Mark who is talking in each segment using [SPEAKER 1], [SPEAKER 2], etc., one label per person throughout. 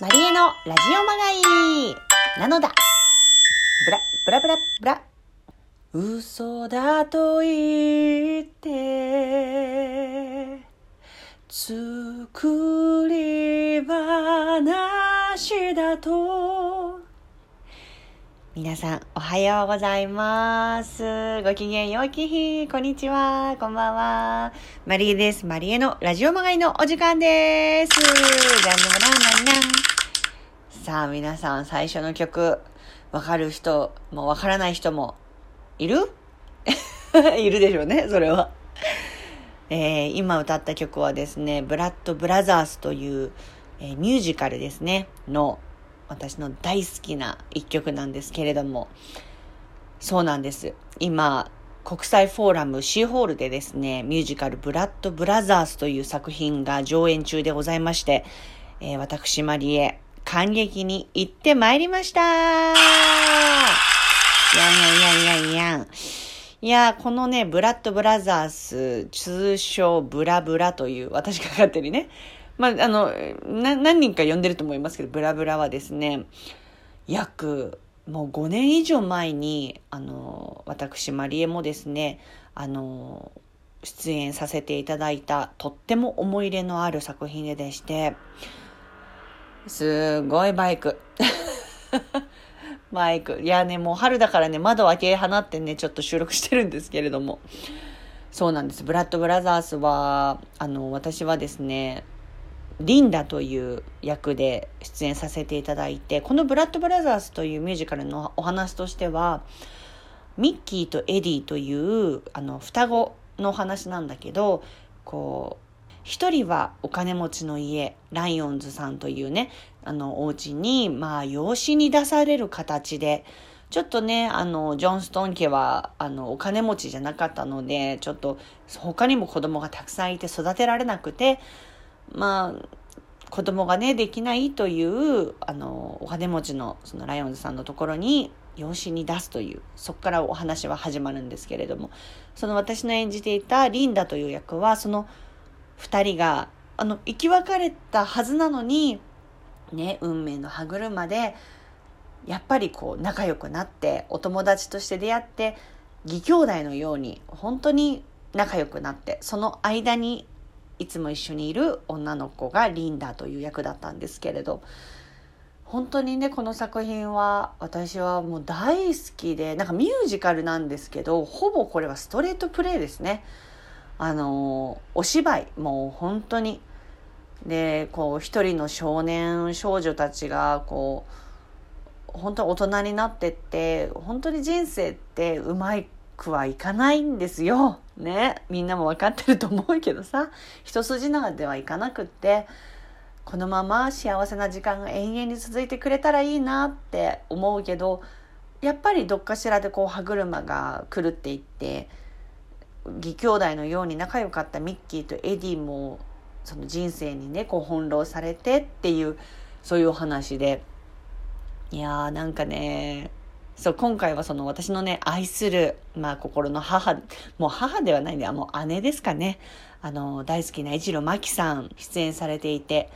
[SPEAKER 1] マリエのラジオまがいなのだ。ブラ、ブラブラブラ。嘘だと言って、作り話だと。皆さん、おはようございます。ごきげんようき日。こんにちは。こんばんは。マリエです。マリエのラジオまがいのお時間です。じゃんじゃんじゃんじゃん。さあ、皆さん、最初の曲、わかる人もわからない人も、いる？いるでしょうね、それは。えー今歌った曲はですね、ブラッド・ブラザースという、えーミュージカルですね、の私の大好きな一曲なんですけれども、そうなんです。今、国際フォーラムシーホールでですね、ミュージカルブラッド・ブラザースという作品が上演中でございまして、えー私マリエ、感激に行ってまいりましたいやいやいやいやいや。いや、このね、ブラッドブラザース、通称ブラブラという、私が勝手にね、まあ、あの、な、何人か呼んでると思いますけど、ブラブラはですね、約、もう5年以上前に、あの、私、マリエもですね、あの、出演させていただいた、とっても思い入れのある作品でして、すごいバイク。マイク。いやね、もう春だからね、窓を開け放ってね、ちょっと収録してるんですけれども。そうなんです。ブラッドブラザースは、あの、私はですね、リンダという役で出演させていただいて、このブラッドブラザースというミュージカルのお話としては、ミッキーとエディという、あの、双子のお話なんだけど、こう、一人はお金持ちの家、ライオンズさんというね、あの、お家に、まあ、養子に出される形で、ちょっとね、あの、ジョンストン家は、あの、お金持ちじゃなかったので、ちょっと、他にも子供がたくさんいて育てられなくて、まあ、子供がね、できないという、あの、お金持ちの、そのライオンズさんのところに、養子に出すという、そこからお話は始まるんですけれども、その私の演じていたリンダという役は、その二人が、あの、生き別れたはずなのに、ね、運命の歯車で、やっぱりこう仲良くなって、お友達として出会って、義兄弟のように、本当に仲良くなって、その間にいつも一緒にいる女の子がリンダという役だったんですけれど、本当にね、この作品は私はもう大好きで、なんかミュージカルなんですけど、ほぼこれはストレートプレイですね。あの、お芝居、もう本当に。で、こう一人の少年少女たちが、こう、本当大人になってって、本当に人生ってうまいくはいかないんですよ。ね。みんなも分かってると思うけどさ、一筋縄ではいかなくって、このまま幸せな時間が永遠に続いてくれたらいいなって思うけど、やっぱりどっかしらでこう歯車が狂っていって、義兄弟のように仲良かったミッキーとエディもその人生にねこう翻弄されてっていうそういうお話でいやーなんかねそう今回はその私のね愛する、まあ、心の母もう母ではないんでもう姉ですかね。あの大好きな一路真希さん出演されていて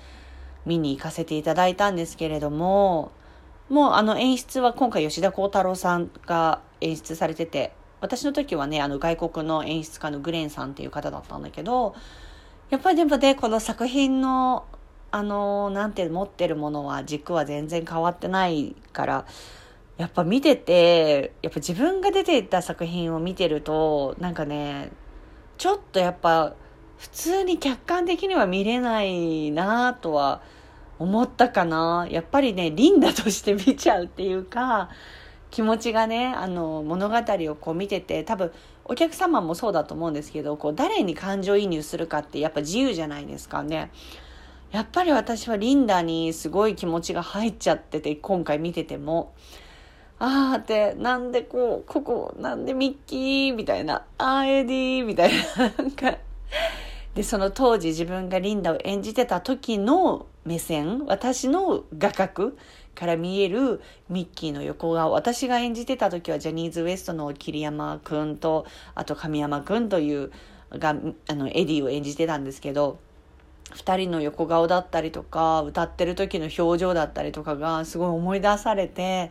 [SPEAKER 1] 見に行かせていただいたんですけれどももうあの演出は今回吉田鋼太郎さんが演出されてて私の時はね、あの外国の演出家のグレンさんっていう方だったんだけど、やっぱりでもね、この作品の、あの、なんて持ってるものは軸は全然変わってないから、やっぱ見てて、やっぱ自分が出ていた作品を見てると、なんかね、ちょっとやっぱ普通に客観的には見れないなとは思ったかな。やっぱりね、リンダとして見ちゃうっていうか、気持ちがねあの物語をこう見てて多分お客様もそうだと思うんですけどこう誰に感情移入するかってやっぱ自由じゃないですかね。やっぱり私はリンダにすごい気持ちが入っちゃってて今回見ててもあーってなんでこうここなんでミッキーみたいなあーエディーみたいななんか。でその当時自分がリンダを演じてた時の目線私の画角から見えるミッキーの横顔私が演じてた時はジャニーズ WEST の桐山くんとあと神山くんというがあのエディを演じてたんですけど2人の横顔だったりとか歌ってる時の表情だったりとかがすごい思い出されて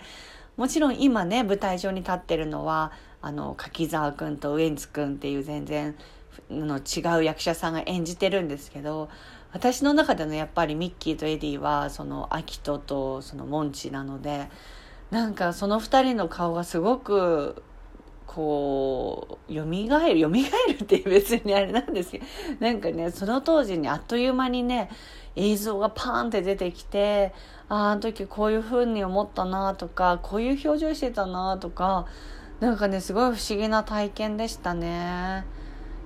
[SPEAKER 1] もちろん今ね舞台上に立ってるのはあの柿澤君とウエンツ君っていう全然の違う役者さんが演じてるんですけど私の中でのやっぱりミッキーとエディはそのアキトとそのモンチなのでなんかその2人の顔がすごくこう、蘇る、蘇るって別にあれなんですけど、なんかね、その当時にあっという間にね、映像がパーンって出てきて、ああ、あの時こういう風に思ったなとか、こういう表情してたなとか、なんかね、すごい不思議な体験でしたね。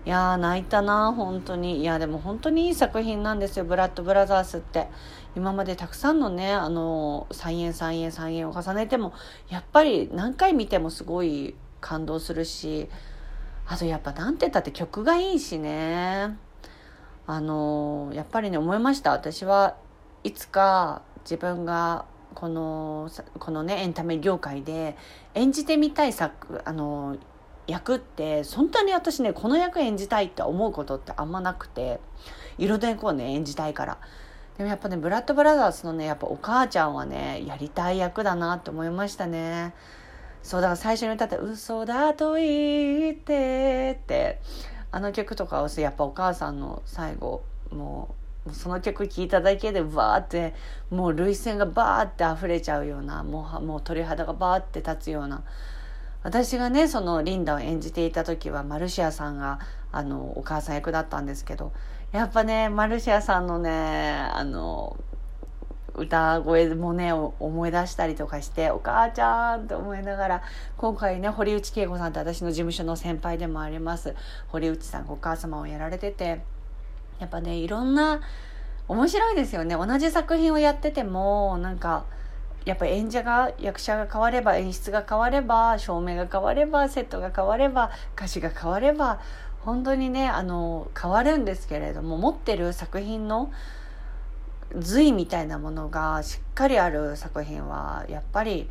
[SPEAKER 1] いやー、泣いたな、本当に。いや、でも本当にいい作品なんですよ、ブラッドブラザースって。今までたくさんのね、あの、再演再演再演を重ねても、やっぱり何回見てもすごい感動するしあとやっぱなんて言ったって曲がいいしね。あのやっぱりね思いました。私はいつか自分がこのこのねエンタメ業界で演じてみたい作あの役って本当に私ねこの役演じたいって思うことってあんまなくて色でこうね演じたいから。でもやっぱねブラッドブラザーズのねやっぱお母ちゃんはねやりたい役だなって思いましたね。そうだから最初に歌った「嘘だと言って」ってあの曲とかをやっぱお母さんの最後もうその曲聴いただけでバーってもう涙腺がバーって溢れちゃうようなもうもう鳥肌がバーって立つような。私がねそのリンダを演じていた時はマルシアさんがあのお母さん役だったんですけどやっぱねマルシアさんのねあの歌声もね思い出したりとかして「お母ちゃん」と思いながら今回ね堀内恵子さんって私の事務所の先輩でもあります堀内さんお母様をやられててやっぱねいろんな面白いですよね。同じ作品をやっててもなんかやっぱ演者が役者が変われば演出が変われば照明が変わればセットが変われば歌詞が変われば本当にねあの変わるんですけれども持ってる作品の髄みたいなものがしっかりある作品はやっぱり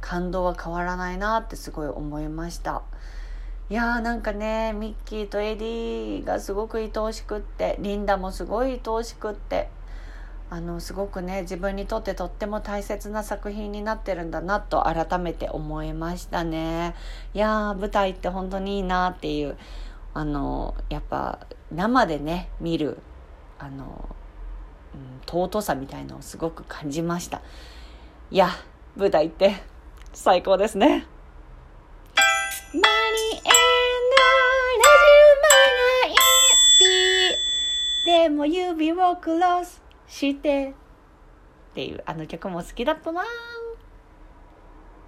[SPEAKER 1] 感動は変わらないなってすごい思いました。いやーなんかねミッキーとエディがすごく愛おしくってリンダもすごい愛おしくってあのすごくね自分にとってとっても大切な作品になってるんだなと改めて思いましたね。いやー舞台って本当にいいなっていうあのやっぱ生でね見るあの、尊さみたいのをすごく感じました。いや、舞台って最高ですね。マリエンドラジオマナイピでも指をクロスしてっていうあの曲も好きだったな